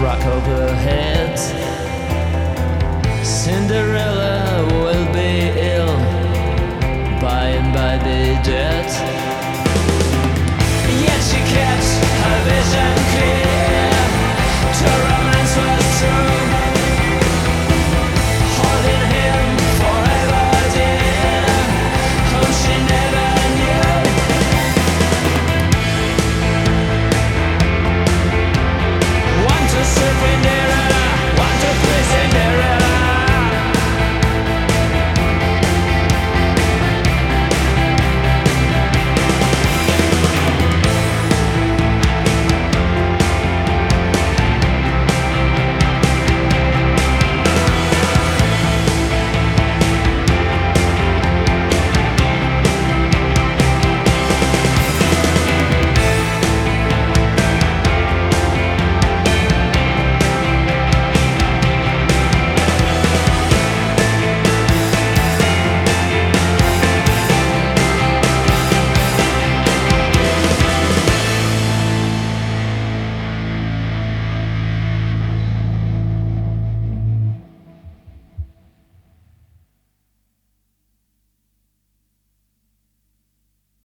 copper heads. Cinderella